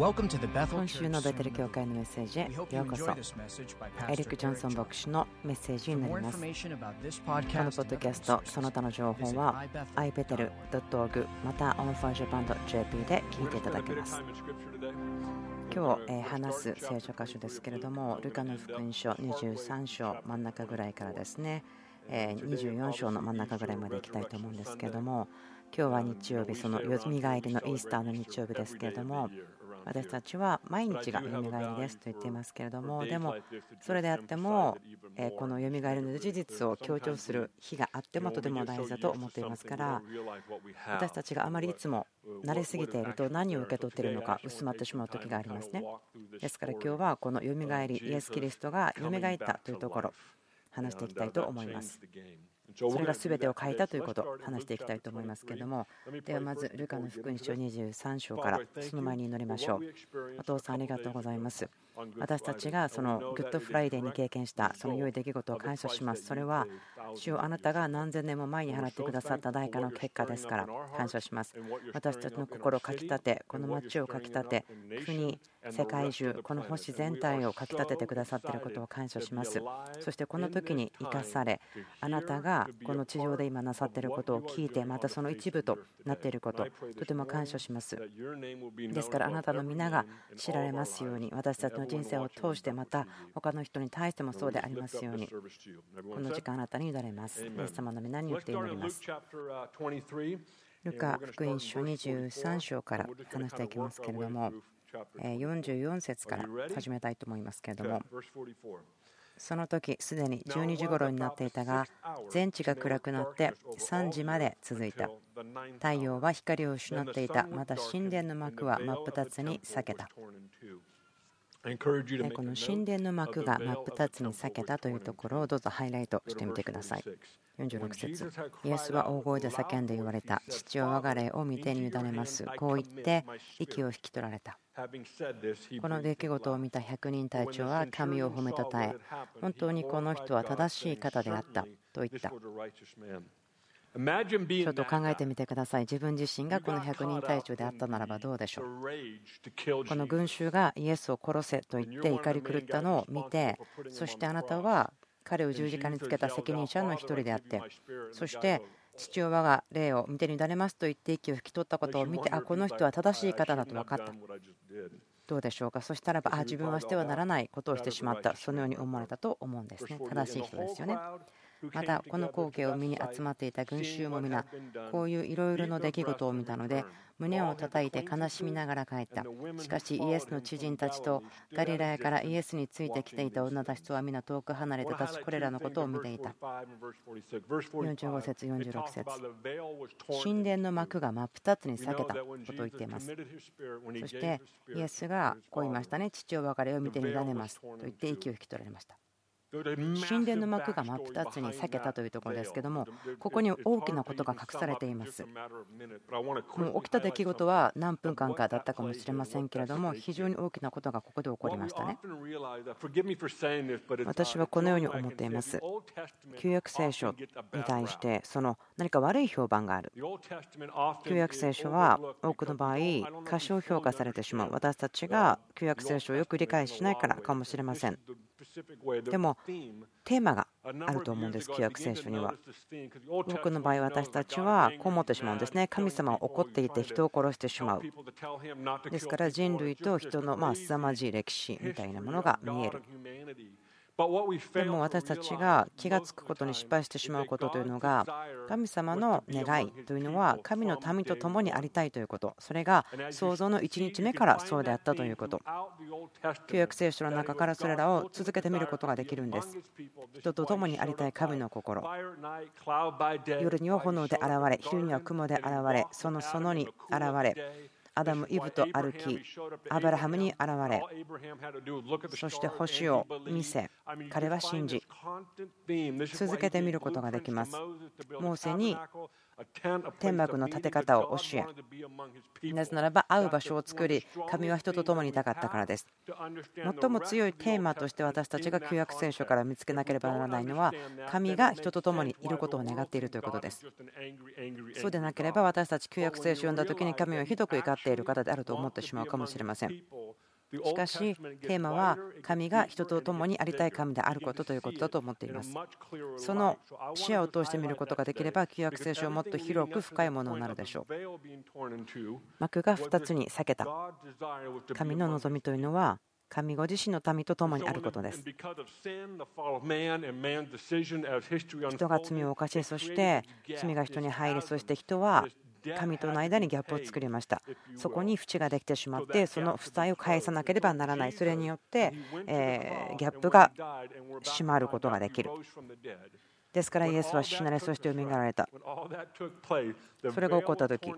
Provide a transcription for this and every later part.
今週のベテル教会のメッセージへようこそ。エリック・ジョンソン牧師のメッセージになります。このポッドキャストその他の情報は ibetel.org また onfirejapan.jp で聞いていただけます。今日話す聖書箇所ですけれどもルカの福音書23章真ん中ぐらいからですね。24章の真ん中ぐらいまでいきたいと思うんですけれども今日は日曜日、そのよみがえりのイースターの日曜日ですけれども、私たちは毎日がよみがえりですと言っていますけれども、でもそれであっても、このよみがえりの事実を強調する日があってもとても大事だと思っていますから、私たちがあまりいつも慣れすぎていると何を受け取っているのか薄まってしまう時がありますね。ですから今日はこのよみがえり、イエス・キリストがよみがえったというところ、話していきたいと思います。それが全てを変えたということを話していきたいと思いますけれども。ではまずルカの福音書23章からその前に祈りましょう。お父さんありがとうございます。私たちがそのグッドフライデーに経験したその良い出来事を感謝します。それは主をあなたが何千年も前に払ってくださった代価の結果ですから感謝します。私たちの心をかきたてこの街をかきたて国世界中この星全体をかきたててくださっていることを感謝します。そしてこの時に生かされあなたがこの地上で今なさっていることを聞いてまたその一部となっていることとても感謝します。ですからあなたの皆が知られますように私たちの人生を通してまた他の人に対してもそうでありますように。この時間あなたに委ねます。イエス様の皆によって祈ります。ルカ福音書23章から話していきますけれども44節から始めたいと思いますけれども。その時すでに12時頃になっていたが全地が暗くなって3時まで続いた。太陽は光を失っていた。また神殿の幕は真っ二つに裂けたこの神殿の幕が真っ二つに裂けたというところをどうぞハイライトしてみてください。46節イエスは大声で叫んで言われた。父は我が霊を見てに委ねます。こう言って息を引き取られた。この出来事を見た100人隊長は神を褒めたたえ、本当にこの人は正しい方であったと言った。ちょっと考えてみてください。自分自身がこの100人隊長であったならばどうでしょう。この群衆がイエスを殺せと言って怒り狂ったのを見て、そしてあなたは彼を十字架につけた責任者の一人であって、そして父親が霊を見てにだれますと言って息を引き取ったことを見て、あ、この人は正しい方だと分かった。どうでしょうか？そしたらば、あ、自分はしてはならないことをしてしまった。そのように思われたと思うんですね。正しい人ですよね。またこの光景を見に集まっていた群衆も皆こういういろいろな出来事を見たので胸を叩いて悲しみながら帰った。しかしイエスの知人たちとガリラヤからイエスについてきていた女たちとは皆遠く離れて立ちこれらのことを見ていた。45節46節。神殿の幕が真っ二つに裂けたことを言っています。そしてイエスがこう言いましたね。父を別れを見てにらねます。と言って息を引き取られました。神殿の幕が真っ二つに裂けたというところですけどもここに大きなことが隠されています。もう起きた出来事は何分間かだったかもしれませんけれども非常に大きなことがここで起こりましたね。私はこのように思っています。旧約聖書に対してその何か悪い評判がある。旧約聖書は多くの場合過小評価されてしまう。私たちが旧約聖書をよく理解しないからかもしれません。でもテーマがあると思うんです、旧約聖書には。多くの場合、私たちはこう思ってしまうんですね。神様は怒っていて人を殺してしまう。ですから人類と人のまあ凄まじい歴史みたいなものが見える。でも私たちが気が付くことに失敗してしまうことというのが神様の願いというのは神の民と共にありたいということそれが創造の1日目からそうであったということ旧約聖書の中からそれらを続けてみることができるんです人と共にありたい神の心夜には炎で現れ昼には雲で現れその園に現れアダム、イブと歩き、アブラハムに現れ、そして星を見せ、彼は信じ、続けて見ることができます。モーセに天幕の立て方を教えなぜならば会う場所を作り神は人と共にいたかったからです。最も強いテーマとして私たちが旧約聖書から見つけなければならないのは神が人と共にいることを願っているということです。そうでなければ私たち旧約聖書を読んだ時に神はひどく怒っている方であると思ってしまうかもしれませんしかし、テーマは神が人と共にありたい神であることということだと思っています。その視野を通して見ることができれば、旧約聖書はもっと広く深いものになるでしょう。幕が2つに裂けた。神の望みというのは、神ご自身の民と共にあることです。人が罪を犯し、そして罪が人に入り、そして人は神との間にギャップを作りました。そこに縁ができてしまってその負債を返さなければならない。それによってえギャップが閉まることができる。ですからイエスは死なれそして蘇られた。それが起こった時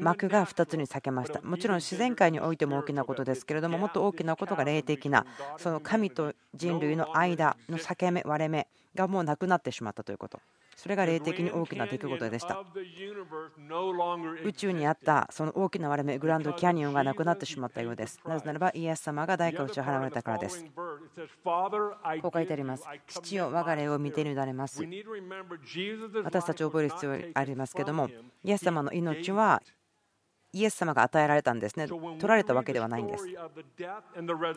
幕が2つに裂けました。もちろん自然界においても大きなことですけれどももっと大きなことが霊的なその神と人類の間の裂け目割れ目がもうなくなってしまったということそれが霊的に大きな出来事でした。宇宙にあったその大きな割れ目グランドキャニオンがなくなってしまったようです。なぜならばイエス様が代価を支払われたからです。こう書いてあります。父よ我が霊を見て委ねます。私たちを覚える必要がありますけどもイエス様の命はイエス様が与えられたんですね。取られたわけではないんです。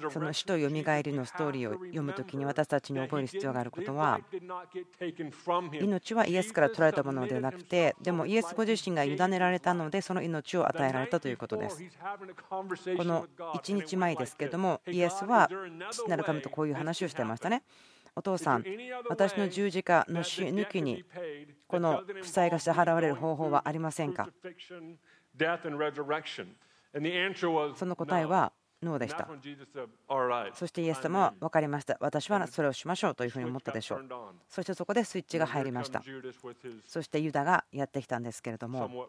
その死とよみがえりのストーリーを読むときに私たちに覚える必要があることは命はイエスから取られたものではなくてでもイエスご自身が委ねられたのでその命を与えられたということです。この1日前ですけれどもイエスは父なる神とこういう話をしていましたね。お父さん、私の十字架の死抜きにこの負債が支払われる方法はありませんか？その答えはノーでした。そしてイエス様は分かりました。私はそれをしましょうというふうに思ったでしょう。そしてそこでスイッチが入りました。そしてユダがやってきたんですけれども。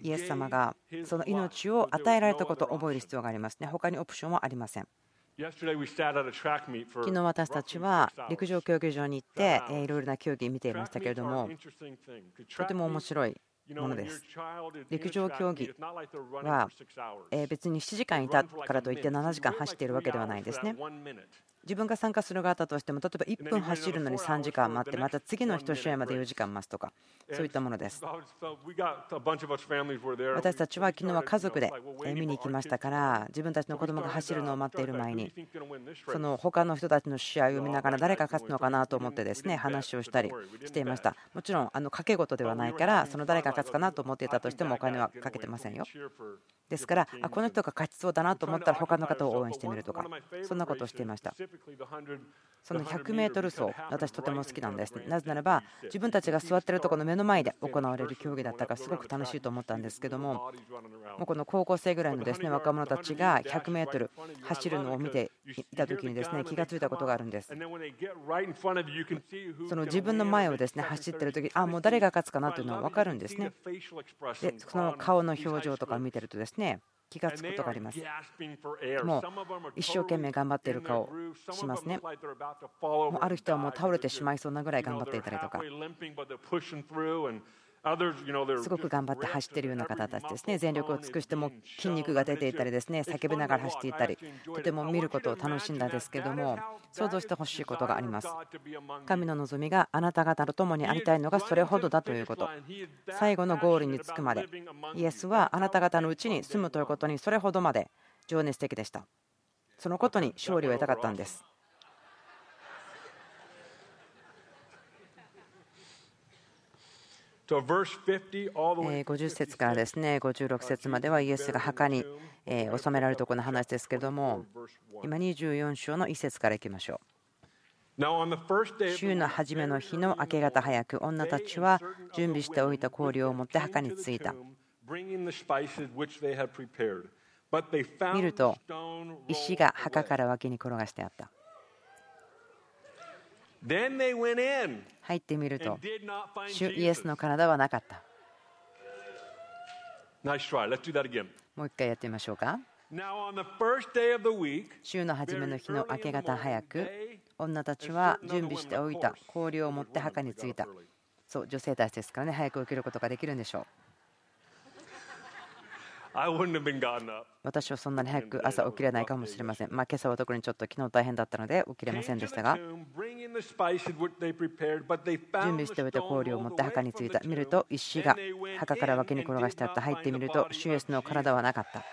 イエス様がその命を与えられたことを覚える必要がありますね。他にオプションはありません。昨日私たちは陸上競技場に行っていろいろな競技見ていましたけれどもとても面白いものです。陸上競技は別に7時間いたからといって7時間走っているわけではないですね。自分が参加する方としても例えば1分走るのに3時間待ってまた次の1試合まで4時間待つとかそういったものです。私たちは昨日は家族で見に行きましたから自分たちの子供が走るのを待っている前にその他の人たちの試合を見ながら誰が勝つのかなと思ってですね話をしたりしていました。もちろんあの賭け事ではないからその誰が勝つかなと思っていたとしてもお金はかけてませんよ。ですからあこの人が勝ちそうだなと思ったら他の方を応援してみるとかそんなことをしていましたその 100m 走私とても好きなんですなぜならば自分たちが座っているところの目の前で行われる競技だったからすごく楽しいと思ったんですけどももうこの高校生ぐらいのですね若者たちが 100m 走るのを見ていた時にですね気が付いたことがあるんです。その自分の前をですね走ってる時あもう誰が勝つかなというのは分かるんですね。でその顔の表情とかを見てるとですね気がつくことがあります。もう一生懸命頑張っている顔しますね。もうある人はもう倒れてしまいそうなぐらい頑張っていたりとか。すごく頑張って走っているような方たちですね、全力を尽くしても筋肉が出ていたり、ですね叫びながら走っていたり、とても見ることを楽しんだんですけれども、想像してほしいことがあります。神の望みがあなた方と共にありたいのがそれほどだということ。最後のゴールに着くまで、イエスはあなた方のうちに住むということにそれほどまで情熱的でした。そのことに勝利を得たかったんです。50節からですね56節まではイエスが墓に収められるところの話ですけれども今24章の1節からいきましょう。週の初めの日の明け方早く女たちは準備しておいた氷を持って墓に着いた。見ると石が墓から脇に転がしてあった。入ってみると、主イエスの体はなかった。もう一回やってみましょうか。週の初めの日の明け方早く、女たちは準備しておいた氷を持って墓に着いた。そう女性たちですからね早く起きることができるんでしょう私はそんなに早く朝起きれないかもしれません。まあ、今朝は特にちょっと昨日大変だったので起きれませんでしたが、準備しておいた氷を持って墓に着いた。見ると石が墓から脇に転がしてあった。入ってみるとシュエスの体はなかった。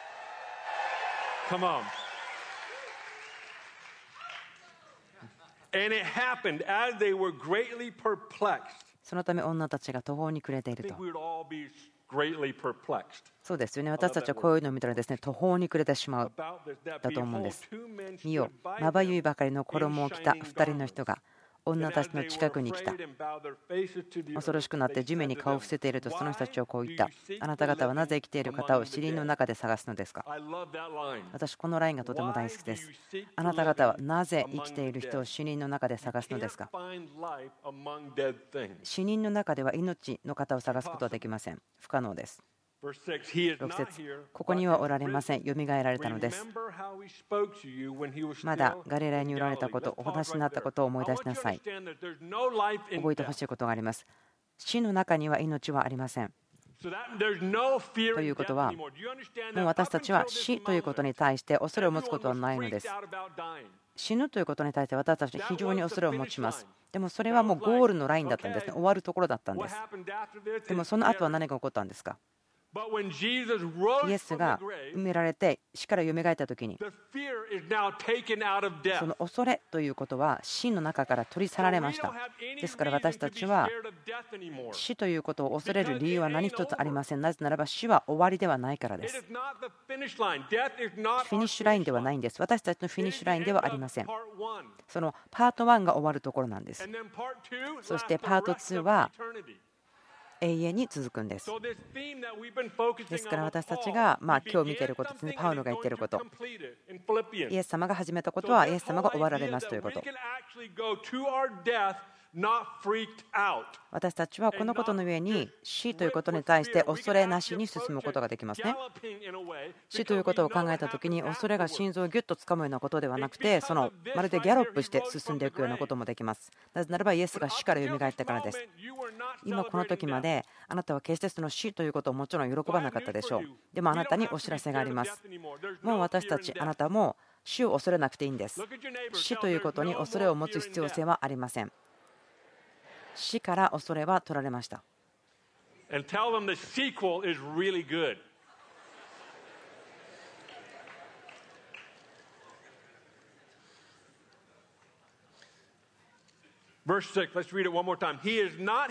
そのため女たちが途方に暮れていると。そうですよね。私たちはこういうのを見たらですね、途方に暮れてしまうだと思うんです。見よ、まばゆいばかりの衣を着た2人の人が女たちの近くに来た。恐ろしくなって地面に顔を伏せているとその人たちをこう言った。あなた方はなぜ生きている方を死人の中で探すのですか？私、このラインがとても大好きです。あなた方はなぜ生きている人を死人の中で探すのですか？死人の中では命の方を探すことはできません。不可能です。6節ここにはおられません。よみがえられたのです。まだガリラヤにおられたこと、お話になったことを思い出しなさい。覚えてほしいことがあります。死の中には命はありません。ということは、もう私たちは死ということに対して恐れを持つことはないのです。死ぬということに対して私たちは非常に恐れを持ちます。でもそれはもうゴールのラインだったんですね。終わるところだったんです。でもその後は何が起こったんですか？イエスが埋められて死からよみがえった時にその恐れということは死の中から取り去られました。ですから私たちは死ということを恐れる理由は何一つありません。なぜならば死は終わりではないからです。フィニッシュラインではないんです。私たちのフィニッシュラインではありません。そのパート1が終わるところなんです。そしてパート2は永遠に続くんです。ですから私たちがまあ今日見ていることですね、パウロが言っていること、イエス様が始めたことはイエス様が終わられますということ。私たちはこのことの上に死ということに対して恐れなしに進むことができますね。死ということを考えた時に恐れが心臓をぎゅっとつかむようなことではなくてそのまるでギャロップして進んでいくようなこともできます。なぜならばイエスが死から蘇ったからです。今この時まであなたは決してその死ということをもちろん喜ばなかったでしょう。でもあなたにお知らせがあります。もう私たちあなたも死を恐れなくていいんです。死ということに恐れを持つ必要性はありません。死から恐れは取られました。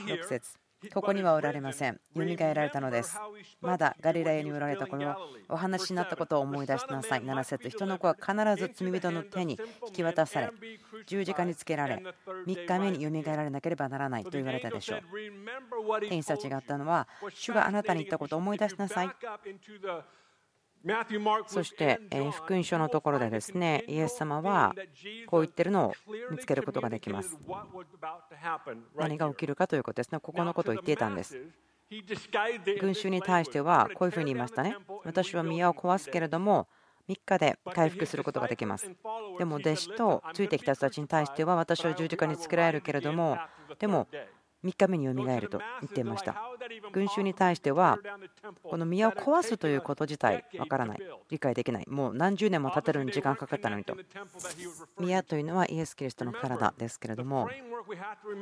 6節ここにはおられません。よみがえられたのです。まだガリラヤにおられた頃、お話になったことを思い出しなさい。7節人の子は必ず罪人の手に引き渡され、十字架につけられ、3日目によみがえられなければならないと言われたでしょう。天使たちがあったのは、主があなたに言ったことを思い出しなさい。そして福音書のところでですねイエス様はこう言ってるのを見つけることができます何が起きるかということですねここのことを言っていたんです群衆に対してはこういうふうに言いましたね私は宮を壊すけれども3日で回復することができます。でも弟子とついてきた人たちに対しては私は十字架につけられるけれどもでも3日目によみがえると言っていました。群衆に対してはこの宮を壊すということ自体わからない。理解できない。もう何十年も経てるに時間かかったのにと。宮というのはイエス・キリストの体ですけれども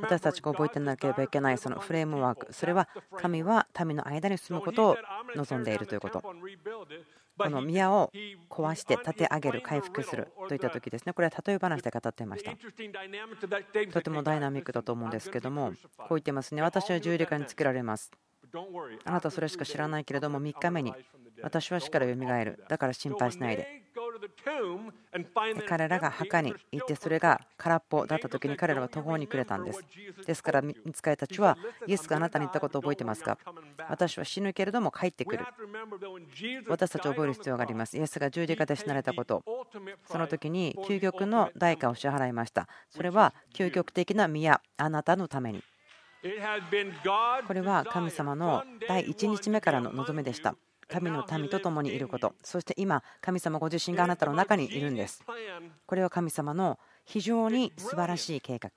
私たちが覚えてなければいけないそのフレームワーク。それは神は民の間に住むことを望んでいるということこの宮を壊して立て上げる、回復するといった時ですね、これは例え話で語っていました。とてもダイナミックだと思うんですけども、こう言ってますね、私は十字架につけられます。あなたそれしか知らないけれども、3日目に私は死からよみがえる。だから心配しないで。彼らが墓に行ってそれが空っぽだった時に彼らは途方に暮れたんです。ですから見つかりたちはイエスがあなたに言ったことを覚えてますか？私は死ぬけれども帰ってくる。私たち覚える必要があります。イエスが十字架で死なれたこと。その時に究極の代価を支払いました。それは究極的な宮あなたのために。これは神様の第1日目からの望みでした神の民と共にいることそして今神様ご自身があなたの中にいるんですこれは神様の非常に素晴らしい計画。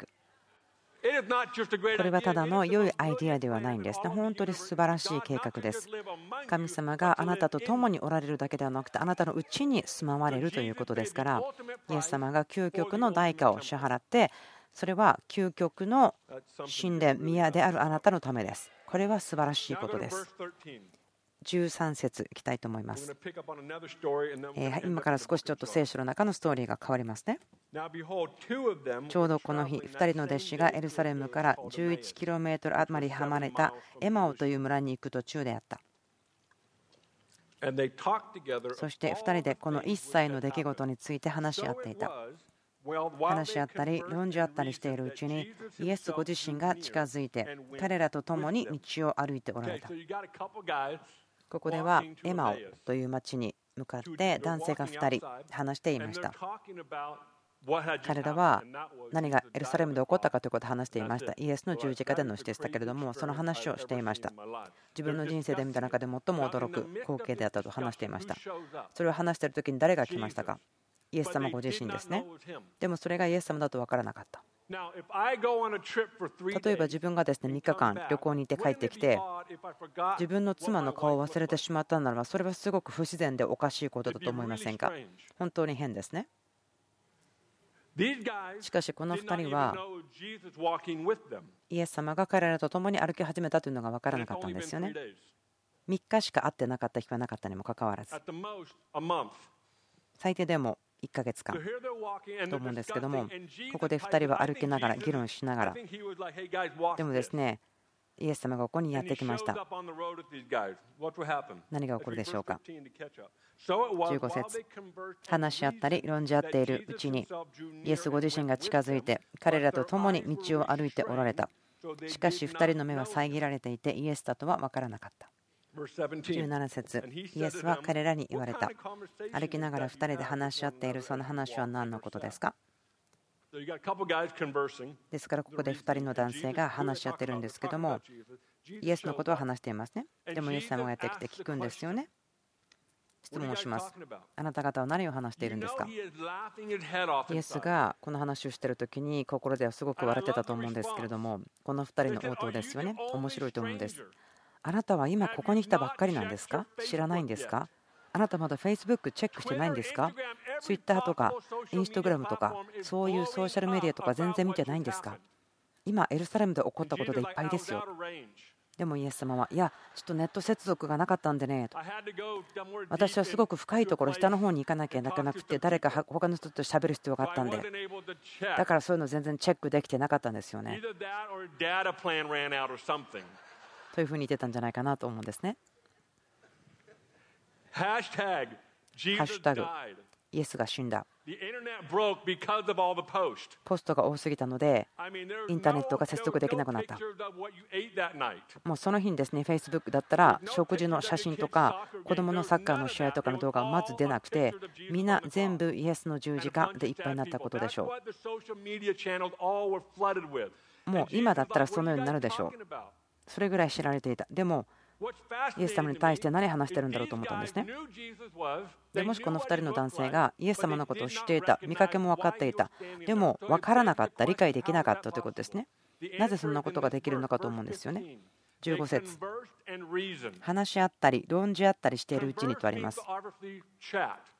これはただの良いアイデアではないんですね。本当に素晴らしい計画です。神様があなたと共におられるだけではなくて、あなたのうちに住まわれるということですから、イエス様が究極の代価を支払って、それは究極の神殿、宮であるあなたのためです。これは素晴らしいことです。13節いきたいと思います。今から少しちょっと聖書の中のストーリーが変わりますね。ちょうどこの日、2人の弟子がエルサレムから 11km 余り離れたエマオという村に行く途中であった。そして2人でこの一切の出来事について話し合っていた。話し合ったり論じ合ったりしているうちにイエスご自身が近づいて彼らと共に道を歩いておられた。ここではエマオという町に向かって男性が2人話していました。彼らは何がエルサレムで起こったかということを話していました。イエスの十字架での死でしたけれども、その話をしていました。自分の人生で見た中で最も驚く光景であったと話していました。それを話している時に誰が来ましたか？イエス様ご自身ですね。でもそれがイエス様だと分からなかった。例えば自分がですね3日間旅行に行って帰ってきて自分の妻の顔を忘れてしまったならばそれはすごく不自然でおかしいことだと思いませんか？本当に変ですね。しかしこの2人はイエス様が彼らと共に歩き始めたというのが分からなかったんですよね。3日しか会ってなかった日はなかったにもかかわらず。最低でも1ヶ月間と思うんですけどもここで2人は歩きながら議論しながら。でもですねイエス様がここにやってきました。何が起こるでしょうか？15節。話し合ったり論じ合っているうちにイエスご自身が近づいて彼らと共に道を歩いておられた。しかし2人の目は遮られていてイエスだとは分からなかった17節。イエスは彼らに言われた。歩きながら2人で話し合っているその話は何のことですか？ですからここで2人の男性が話し合ってるんですけどもイエスのことは話していますね。でもイエス様がやってきて聞くんですよね。質問をします。あなた方は何を話しているんですか？イエスがこの話をしている時に心ではすごく笑ってたと思うんですけれどもこの2人の応答ですよね。面白いと思うんですあなたは今ここに来たばっかりなんですか？知らないんですか？あなたまだ Facebook チェックしてないんですか？Twitter とか Instagram とかそういうソーシャルメディアとか全然見てないんですか？今エルサレムで起こったことでいっぱいですよ。でもイエス様はいやちょっとネット接続がなかったんでねと私はすごく深いところ下の方に行かなきゃいけなくて誰か他の人と喋る必要があったんで。だからそういうの全然チェックできてなかったんですよねというふうに言ってたんじゃないかなと思うんですね。ハッシュタグイエスが死んだ。ポストが多すぎたので、インターネットが接続できなくなった。もうその日にですね、Facebook だったら、食事の写真とか、子供のサッカーの試合とかの動画はまず出なくて、みんな全部イエスの十字架でいっぱいになったことでしょう。もう今だったらそのようになるでしょう。それぐらい知られていた。でも、イエス様に対して何話してるんだろうと思ったんですね。でもしこの2人の男性がイエス様のことを知っていた、見かけも分かっていた、でも分からなかった、理解できなかったということですね。なぜそんなことができるのかと思うんですよね。15節話し合ったり論じ合ったりしているうちにとあります。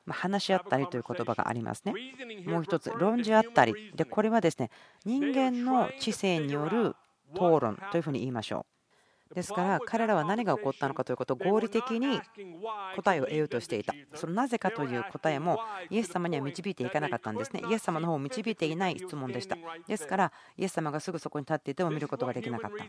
話し合ったりという言葉がありますね。もう一つ、論じ合ったり。で、これはですね、人間の知性による討論というふうに言いましょう。ですから彼らは何が起こったのかということを合理的に答えを得ようとしていた。そのなぜかという答えもイエス様には導いていかなかったんですね。イエス様の方を導いていない質問でした。ですからイエス様がすぐそこに立っていても見ることができなかった。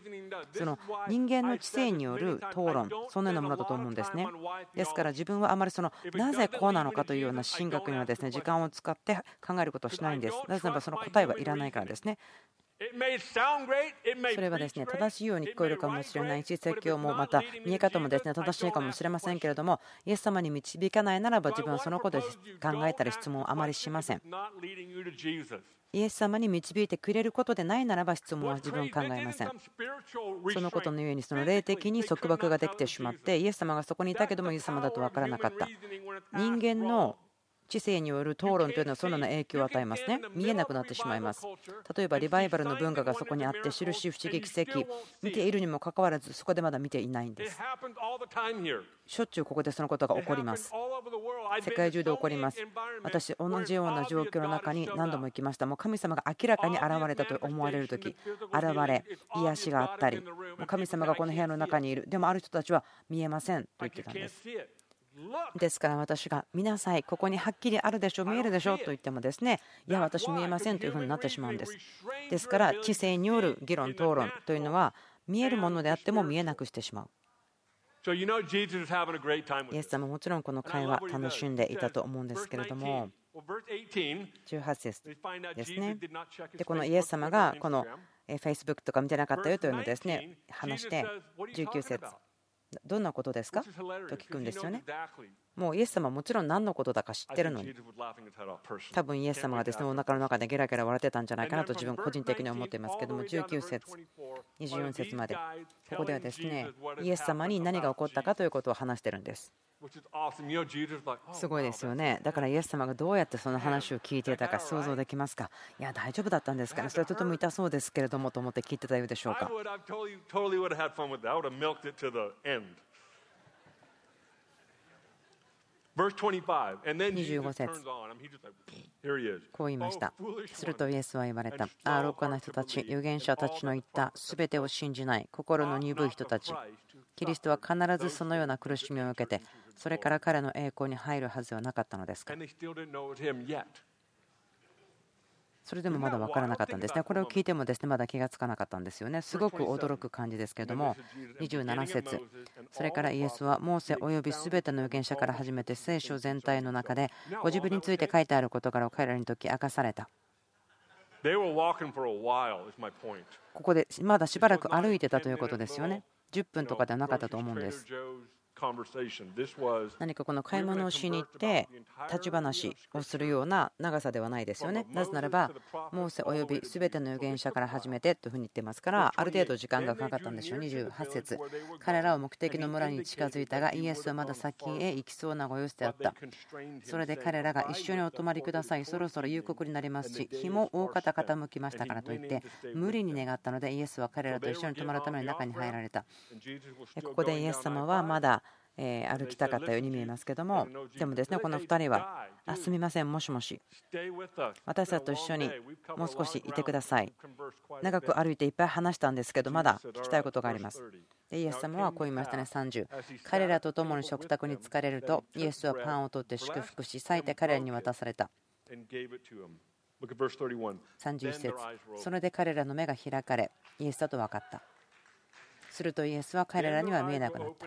その人間の知性による討論そのようなものだと思うんですね。ですから自分はあまりそのなぜこうなのかというような神学にはですね時間を使って考えることをしないんです。なぜならばその答えはいらないからですねそれはですね正しいように聞こえるかもしれないし説教もまた見え方もですね正しいかもしれませんけれどもイエス様に導かないならば自分はそのことで考えたり質問をあまりしません。イエス様に導いてくれることでないならば質問は自分考えませんそのことのゆえにその霊的に束縛ができてしまってイエス様がそこにいたけどもイエス様だと分からなかった。人間の知性による討論というのはそのような影響を与えますね。見えなくなってしまいます。例えばリバイバルの文化がそこにあって印不思議奇跡見ているにもかかわらずそこでまだ見ていないんです。しょっちゅうここでそのことが起こります。世界中で起こります。私、同じような状況の中に何度も行きました。もう神様が明らかに現れたと思われる時現れ、癒しがあったり、もう神様がこの部屋の中にいる。でもある人たちは見えませんと言ってたんです。ですから私が見なさい、ここにはっきりあるでしょ、見えるでしょと言ってもですね、いや、私見えませんというふうになってしまうんです。ですから、知性による議論、討論というのは、見えるものであっても見えなくしてしまう。イエス様もちろんこの会話楽しんでいたと思うんですけれども。18節ですね。でこのイエス様がこの Facebook とか見てなかったよというのをですね話して19節どんなことですか？と聞くんですよね。もうイエス様はもちろん何のことだか知ってるのに、多分イエス様がですねお腹の中でゲラゲラ笑ってたんじゃないかなと自分個人的に思っていますけども、19節、24節まで、ここではですねイエス様に何が起こったかということを話してるんです。すごいですよね。だからイエス様がどうやってその話を聞いていたか想像できますか？いや、大丈夫だったんですから、それはとても痛そうですけれどもと思って聞いてたようでしょうか？25節こう言いました。するとイエスは言われた。ああ、愚かな人たち、預言者たちの言ったすべてを信じない、心の鈍い人たち。キリストは必ずそのような苦しみを受けて、それから彼の栄光に入るはずではなかったのですか？それでもまだ分からなかったんですね。これを聞いてもですねまだ気がつかなかったんですよね。すごく驚く感じですけれども、27節それからイエスはモーセおよびすべての預言者から始めて聖書全体の中でご自分について書いてある事柄を彼らに解き明かされた。ここでまだしばらく歩いてたということですよね。10分とかではなかったと思うんです。何かこの買い物をしに行って立ち話をするような長さではないですよね。なぜならば、モーセおよび全ての預言者から始めてというふうに言ってますから、ある程度時間がかかったんでしょう。28節彼らは目的の村に近づいたが、イエスはまだ先へ行きそうなご様子であった。それで彼らが一緒にお泊まりください、そろそろ夕刻になりますし、日も大方傾きましたからといって、無理に願ったので、イエスは彼らと一緒に泊まるために中に入られた。ここでイエス様はまだえ歩きたかったように見えますけどもでもですねこの2人はあすみませんもしもし私たちと一緒にもう少しいてください長く歩いていっぱい話したんですけどまだ聞きたいことがありますでイエス様はこう言いましたね30彼らと共に食卓に疲れるとイエスはパンを取って祝福し裂いて彼らに渡された31節それで彼らの目が開かれイエスだと分かったするとイエスは彼らには見えなくなった。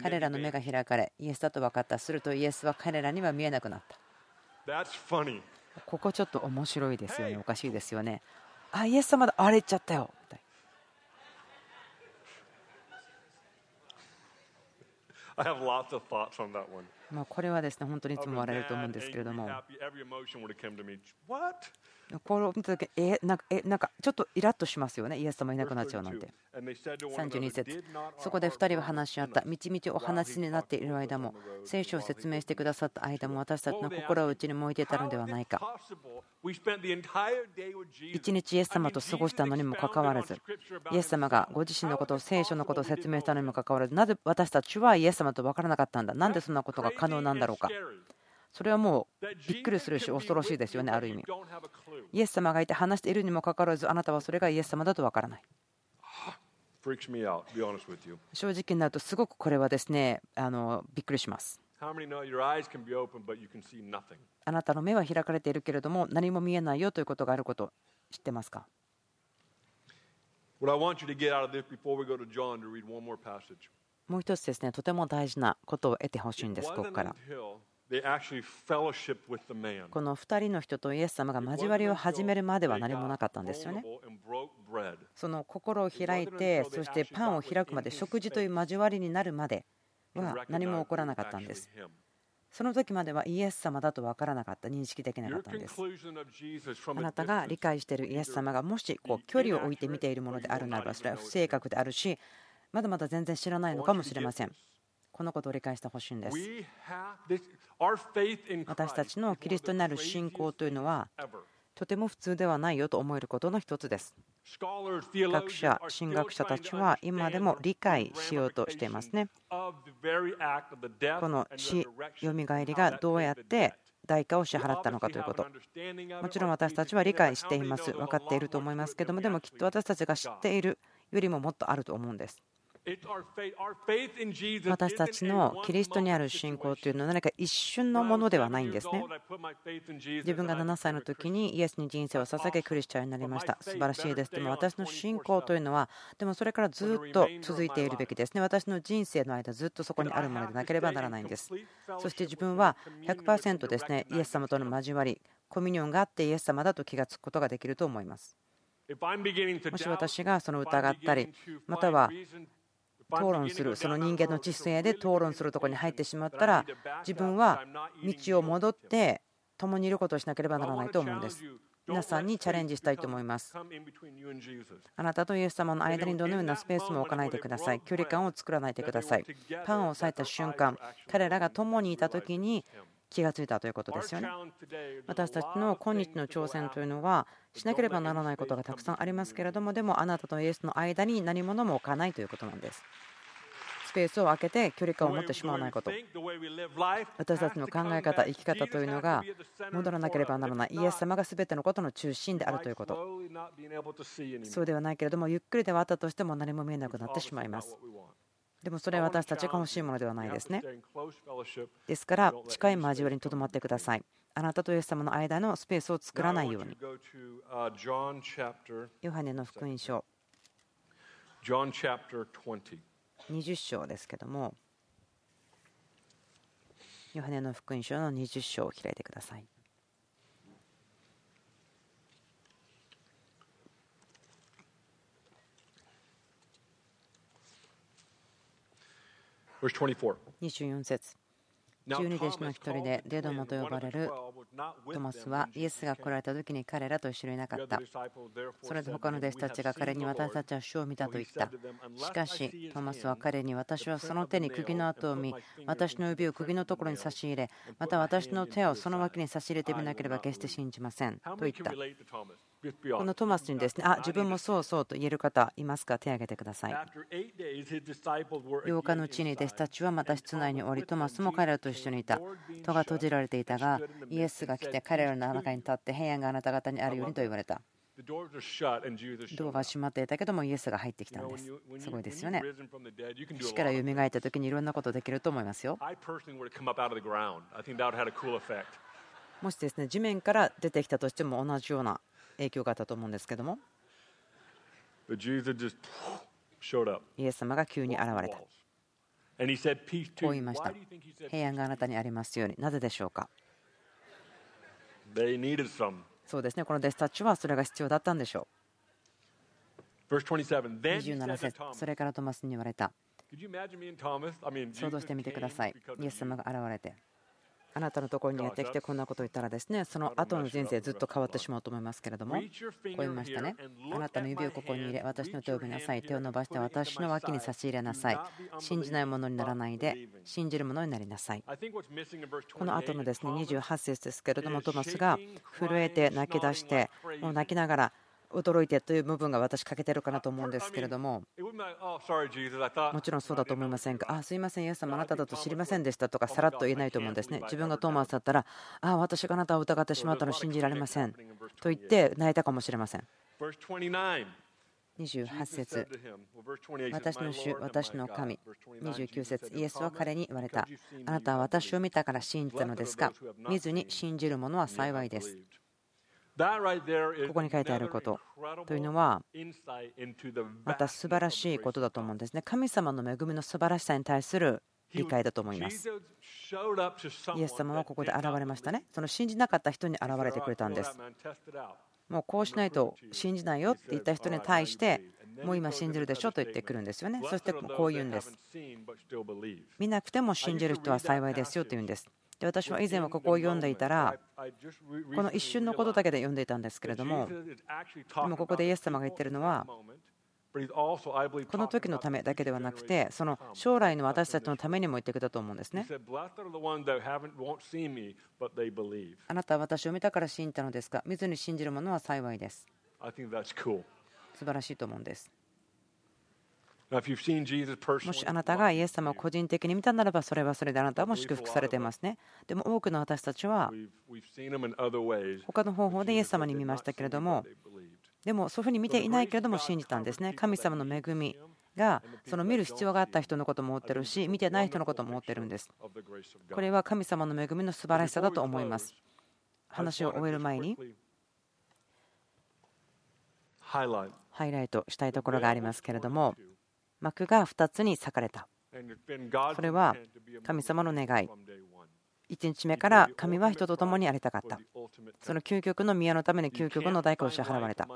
彼らの目が開かれ、イエスだと分かった。するとイエスは彼らには見えなくなった。ここちょっと面白いですよね。おかしいですよね。あ、イエス様だ。あれ言っちゃったよ。みたいまあこれはですね本当にいつも笑えると思うんですけれどもこれを見た時えなんかえなんかちょっとイラッとしますよね。イエス様いなくなっちゃうなんて。32節。そこで2人は話し合った。みちみちお話になっている間も聖書を説明してくださった間も私たちの心はうちに燃えていたのではないか。一日イエス様と過ごしたのにもかかわらずイエス様がご自身のことを聖書のことを説明したのにもかかわらずなぜ私たちはイエス様と分からなかったんだ。なんでそんなことが可能なんだろうか。それはもうびっくりするし恐ろしいですよねある意味。イエス様がいて話しているにもかかわらずあなたはそれがイエス様だとわからない。正直になるとすごくこれはですねあのびっくりします。あなたの目は開かれているけれども何も見えないよということがあること知ってますか？もう一つですね、とても大事なことを得てほしいんです、ここから。この2人の人とイエス様が交わりを始めるまでは何もなかったんですよね。その心を開いて、そしてパンを開くまで、食事という交わりになるまでは何も起こらなかったんです。その時まではイエス様だと分からなかった、認識できなかったんです。あなたが理解しているイエス様がもしこう距離を置いて見ているものであるならば、それは不正確であるし、まだまだ全然知らないのかもしれません。このことを理解してほしいんです。私たちのキリストになる信仰というのはとても普通ではないよと思えることの一つです。学者、神学者たちは今でも理解しようとしていますね。この死、よみがえりがどうやって代価を支払ったのかということ。もちろん私たちは理解しています。分かっていると思いますけども、でもきっと私たちが知っているよりももっとあると思うんです。私たちのキリストにある信仰というのは何か一瞬のものではないんですね。自分が7歳の時にイエスに人生を捧げクリスチャンになりました。素晴らしいです。でも私の信仰というのは、でもそれからずっと続いているべきですね。私の人生の間ずっとそこにあるものでなければならないんです。そして自分は100%ですね、イエス様との交わり、コミュニオンがあってイエス様だと気がつくことができると思います。もし私がその疑ったり、または討論するその人間の知性で討論するところに入ってしまったら自分は道を戻って共にいることをしなければならないと思うんです。皆さんにチャレンジしたいと思います。あなたとイエス様の間にどのようなスペースも置かないでください。距離感を作らないでください。パンを裂いた瞬間彼らが共にいた時に気がついたということですよね。私たちの今日の挑戦というのはしなければならないことがたくさんありますけれどもでもあなたとイエスの間に何者も置かないということなんです。スペースを空けて距離感を持ってしまわないこと。私たちの考え方生き方というのが戻らなければならない。イエス様が全てのことの中心であるということ。そうではないけれどもゆっくりではあったとしても何も見えなくなってしまいますでもそれは私たちが欲しいものではないですね。ですから近い交わりにとどまってください。あなたとイエス様の間のスペースを作らないように。ヨハネの福音書20章ですけども、ヨハネの福音書の20章を開いてください。24節十二弟子の一人でデドモと呼ばれるトマスはイエスが来られた時に彼らと一緒にいなかった。それで他の弟子たちが彼に私たちは主を見たと言った。しかしトマスは彼に私はその手に釘の跡を見、私の指を釘のところに差し入れ、また私の手をその脇に差し入れてみなければ決して信じません。と言った。このトマスにですね、あ、自分もそうそうと言える方いますか手を挙げてください。8日のうちに弟子たちはまた室内におり、トマスも彼らと一緒にいた。戸が閉じられていたが、イエスが来て彼らの中に立って平安があなた方にあるようにと言われた。ドアが閉まっていたけどもイエスが入ってきたんです。すごいですよね。死から蘇った時にいろんなことできると思いますよ。もしですね地面から出てきたとしても同じような影響があったと思うんですけどもイエス様が急に現れた。こう言いました。平安があなたにありますように。なぜでしょうか？そうですね、この弟子たちはそれが必要だったんでしょう。27節それからトマスに言われた。想像してみてください。イエス様が現れて。あなたのところにやってきてこんなことを言ったらですねその後の人生ずっと変わってしまうと思いますけれどもこう言いましたね。あなたの指をここに入れ私の手を見なさい手を伸ばして私の脇に差し入れなさい。信じないものにならないで信じるものになりなさい。この後のですね28節ですけれどもトマスが震えて泣き出してもう泣きながら驚いてという部分が私欠けてるかなと思うんですけれどももちろんそうだと思いませんかあすいませんイエス様あなただと知りませんでしたとかさらっと言えないと思うんですね自分がトーマスだったらあ私があなたを疑ってしまったの信じられませんと言って泣いたかもしれません28節私の主、私の神。29節イエスは彼に言われた。あなたは私を見たから信じたのですか見ずに信じる者は幸いです。ここに書いてあることというのはまた素晴らしいことだと思うんですね。神様の恵みの素晴らしさに対する理解だと思います。イエス様はここで現れましたね。その信じなかった人に現れてくれたんです。もうこうしないと信じないよって言った人に対してもう今信じるでしょと言ってくるんですよね。そしてこう言うんです。見なくても信じる人は幸いですよと言うんです。で私は以前はここを読んでいたらこの一瞬のことだけで読んでいたんですけれどもでもここでイエス様が言ってるのはこの時のためだけではなくて、その将来の私たちのためにも言ってくれたと思うんですね。あなたは私を見たから信じたのですが、見ずに信じる者は幸いです。素晴らしいと思うんです。もしあなたがイエス様を個人的に見たならば、それはそれであなたも祝福されていますね。でも多くの私たちは、他の方法でイエス様に見ましたけれども、でもそういうふうに見ていないけれども信じたんですね。神様の恵みがその見る必要があった人のことも追ってるし見てない人のことも追ってるんです。これは神様の恵みの素晴らしさだと思います。話を終える前にハイライトしたいところがありますけれども幕が2つに裂かれた。それは神様の願い。1日目から神は人と共にありたかった。その究極の宮のために究極の代価を支払われた。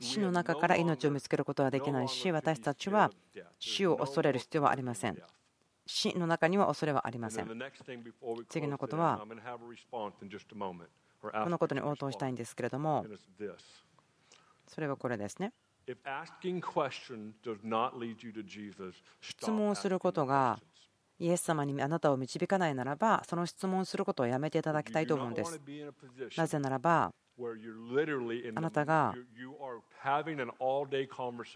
死の中から命を見つけることはできないし、私たちは死を恐れる必要はありません。死の中には恐れはありません。次のことは、このことに応答したいんですけれども、それはこれですね。質問することがイエス様にあなたを導かないならば、その質問することをやめていただきたいと思うんです。なぜならば、あなたが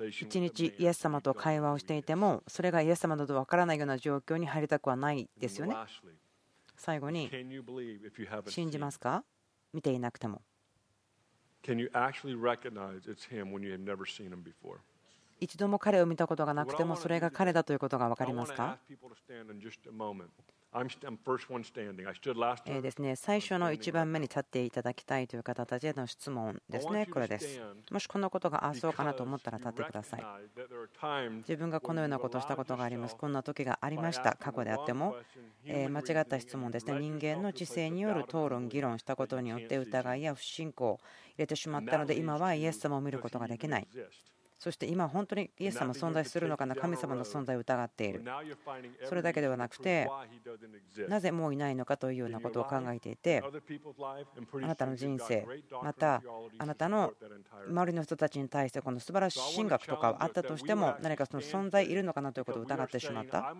一日イエス様と会話をしていても、それがイエス様など分からないような状況に入りたくはないですよね。最後に、信じますか？見ていなくても。一度も彼を見たことがなくてもそれが彼だということが分かりますか？えですね、最初の1番目に立っていただきたいという方たちへの質問ですね、これです。もしこのことがあそうかなと思ったら立ってください。自分がこのようなことをしたことがあります。こんな時がありました。過去であっても、え間違った質問ですね。人間の知性による討論、議論したことによって疑いや不信仰を入れてしまったので、今はイエス様を見ることができない。そして今本当にイエス様存在するのかな神様の存在を疑っている。それだけではなくてなぜもういないのかというようなことを考えていてあなたの人生またあなたの周りの人たちに対してこの素晴らしい神学とかはあったとしても何かその存在いるのかなということを疑ってしまった。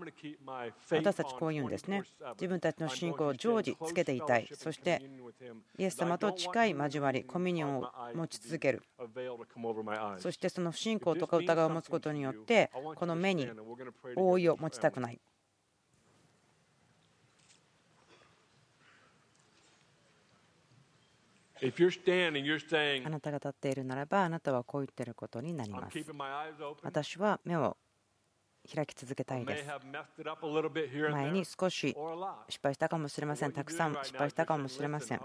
私たちこう言うんですね。自分たちの信仰を常時つけていたい。そしてイエス様と近い交わりコミュニオンを持ち続けるそしてその不信仰とか疑いを持つことによってこの目に覆いを持ちたくない。あなたが立っているならばあなたはこう言っていることになります私は目を開き続けたいです。前に少し失敗したかもしれません。たくさん失敗したかもしれません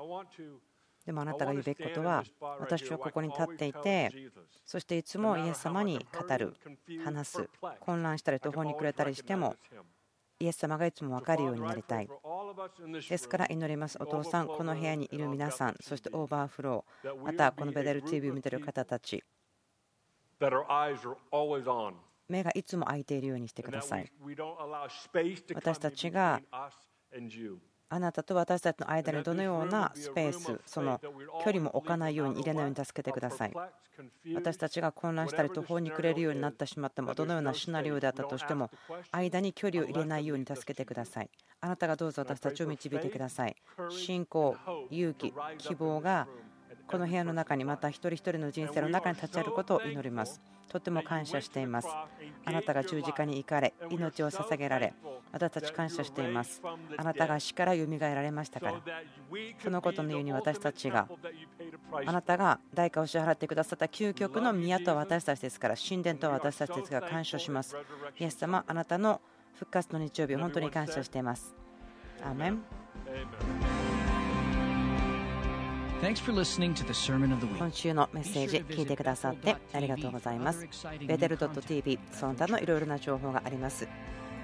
でもあなたが言うべきことは私はここに立っていてそしていつもイエス様に語る話す混乱したり途方に暮れたりしてもイエス様がいつも分かるようになりたい。ですから祈りますお父さんこの部屋にいる皆さんそしてオーバーフローまたこのベデル TV を見ている方たち。目がいつも開いているようにしてください。私たちがあなたと私たちの間にどのようなスペース、その距離も置かないように入れないように助けてください。私たちが混乱したり途方に暮れるようになってしまっても、どのようなシナリオであったとしても、間に距離を入れないように助けてください。あなたがどうぞ私たちを導いてください。信仰、勇気、希望がこの部屋の中にまた一人一人の人生の中に立ち会ることを祈ります。とても感謝しています。あなたが十字架に行かれ、命を捧げられ、私たち感謝しています。あなたが死からよみがえられましたから、そのことのように私たちが、あなたが代価を支払ってくださった究極の宮とは私たちですから、神殿とは私たちですが感謝します。イエス様、あなたの復活の日曜日、本当に感謝しています。アーメン今週のメッセージ聞いてくださってありがとうございます。 Bethel.tv その他のいろいろな情報があります。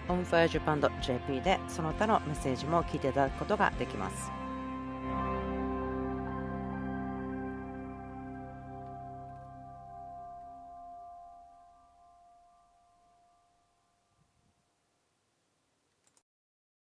onfirejapan.jp でその他のメッセージも聞いていただくことができます